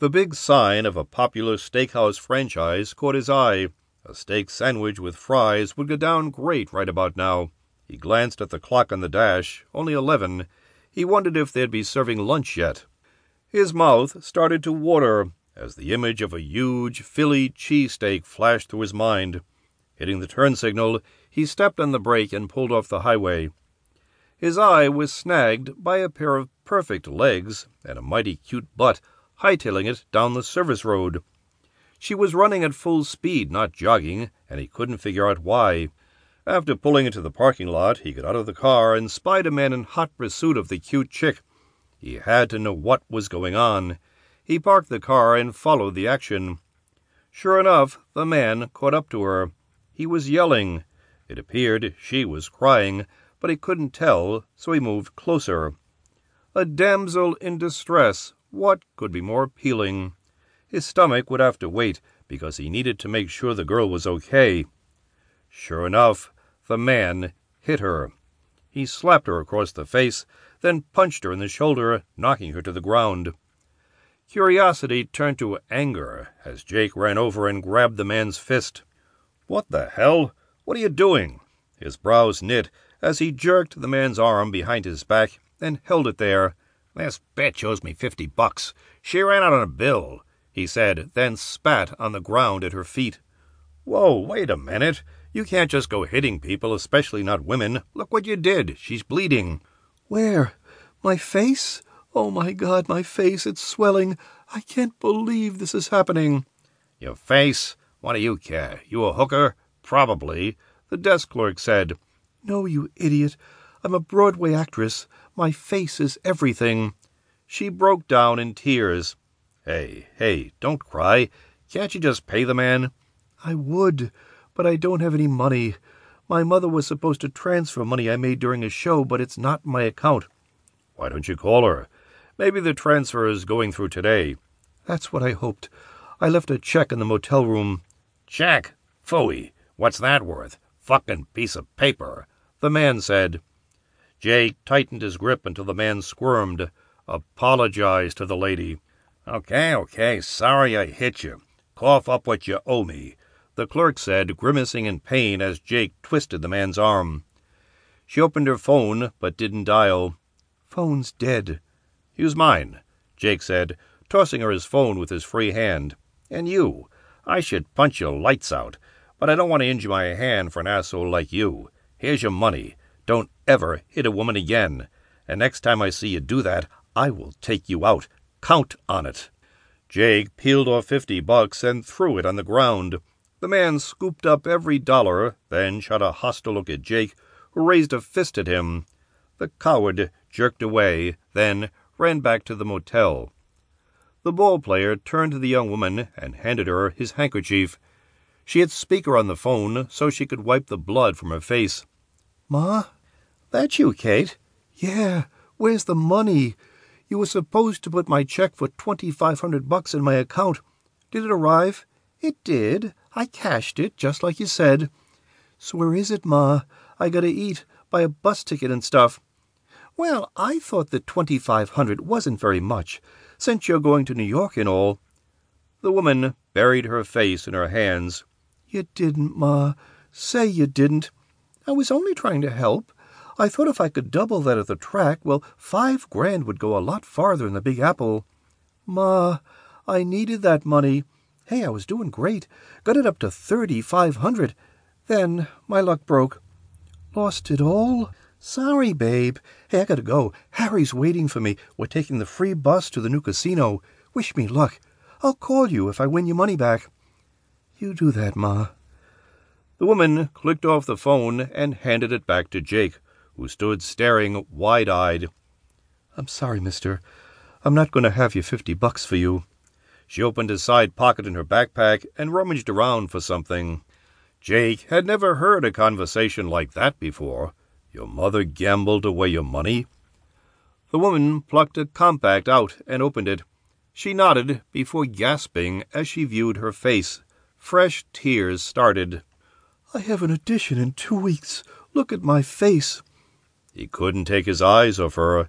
The big sign of a popular steakhouse franchise caught his eye. A steak sandwich with fries would go down great right about now. He glanced at the clock on the dash, only eleven. He wondered if they'd be serving lunch yet. His mouth started to water as the image of a huge Philly cheesesteak flashed through his mind. Hitting the turn signal, he stepped on the brake and pulled off the highway. His eye was snagged by a pair of perfect legs and a mighty cute butt hightailing it down the service road. She was running at full speed, not jogging, and he couldn't figure out why. After pulling into the parking lot, he got out of the car and spied a man in hot pursuit of the cute chick. He had to know what was going on. He parked the car and followed the action. Sure enough, the man caught up to her. He was yelling. It appeared she was crying, but he couldn't tell, so he moved closer. A damsel in distress. What could be more appealing? His stomach would have to wait because he needed to make sure the girl was okay. Sure enough, the man hit her. He slapped her across the face, then punched her in the shoulder, knocking her to the ground. Curiosity turned to anger as Jake ran over and grabbed the man's fist. What the hell? What are you doing? His brows knit as he jerked the man's arm behind his back and held it there. This bitch owes me fifty bucks. She ran out on a bill, he said, then spat on the ground at her feet. Whoa, wait a minute. You can't just go hitting people, especially not women. Look what you did. She's bleeding. Where? My face? Oh, my God, my face. It's swelling. I can't believe this is happening. Your face? What do you care? You a hooker? Probably, the desk clerk said. No, you idiot. I'm a Broadway actress. My face is everything. She broke down in tears. Hey, hey, don't cry. Can't you just pay the man? I would, but I don't have any money. My mother was supposed to transfer money I made during a show, but it's not my account. Why don't you call her? Maybe the transfer is going through today. That's what I hoped. I left a check in the motel room. Check? Phooey. What's that worth? Fucking piece of paper, the man said. Jake tightened his grip until the man squirmed. Apologize to the lady. Okay, okay, sorry I hit you. Cough up what you owe me, the clerk said, grimacing in pain as Jake twisted the man's arm. She opened her phone, but didn't dial. Phone's dead. Use mine, Jake said, tossing her his phone with his free hand. And you. I should punch your lights out, but I don't want to injure my hand for an asshole like you. Here's your money. Don't ever hit a woman again. And next time I see you do that, I will take you out. Count on it. Jake peeled off fifty bucks and threw it on the ground. The man scooped up every dollar, then shot a hostile look at Jake, who raised a fist at him. The coward jerked away, then ran back to the motel. The ball player turned to the young woman and handed her his handkerchief. She had speaker on the phone so she could wipe the blood from her face. Ma? That you, Kate? Yeah. Where's the money? You were supposed to put my check for twenty-five hundred bucks in my account. Did it arrive? It did. I cashed it, just like you said. So where is it, Ma? I gotta eat, buy a bus ticket and stuff. Well, I thought that twenty-five hundred wasn't very much, since you're going to New York and all. The woman buried her face in her hands. You didn't, Ma. Say you didn't. I was only trying to help. I thought if I could double that at the track, well, five grand would go a lot farther in the Big Apple. Ma, I needed that money. Hey, I was doing great. Got it up to thirty-five hundred. Then my luck broke. Lost it all? Sorry, babe. Hey, I gotta go. Harry's waiting for me. We're taking the free bus to the new casino. Wish me luck. I'll call you if I win your money back. You do that, Ma. The woman clicked off the phone and handed it back to Jake, who stood staring wide eyed. I'm sorry, mister. I'm not going to have your fifty bucks for you. She opened a side pocket in her backpack and rummaged around for something. Jake had never heard a conversation like that before. Your mother gambled away your money? The woman plucked a compact out and opened it. She nodded before gasping as she viewed her face. Fresh tears started. I have an audition in two weeks. Look at my face. He couldn't take his eyes off her.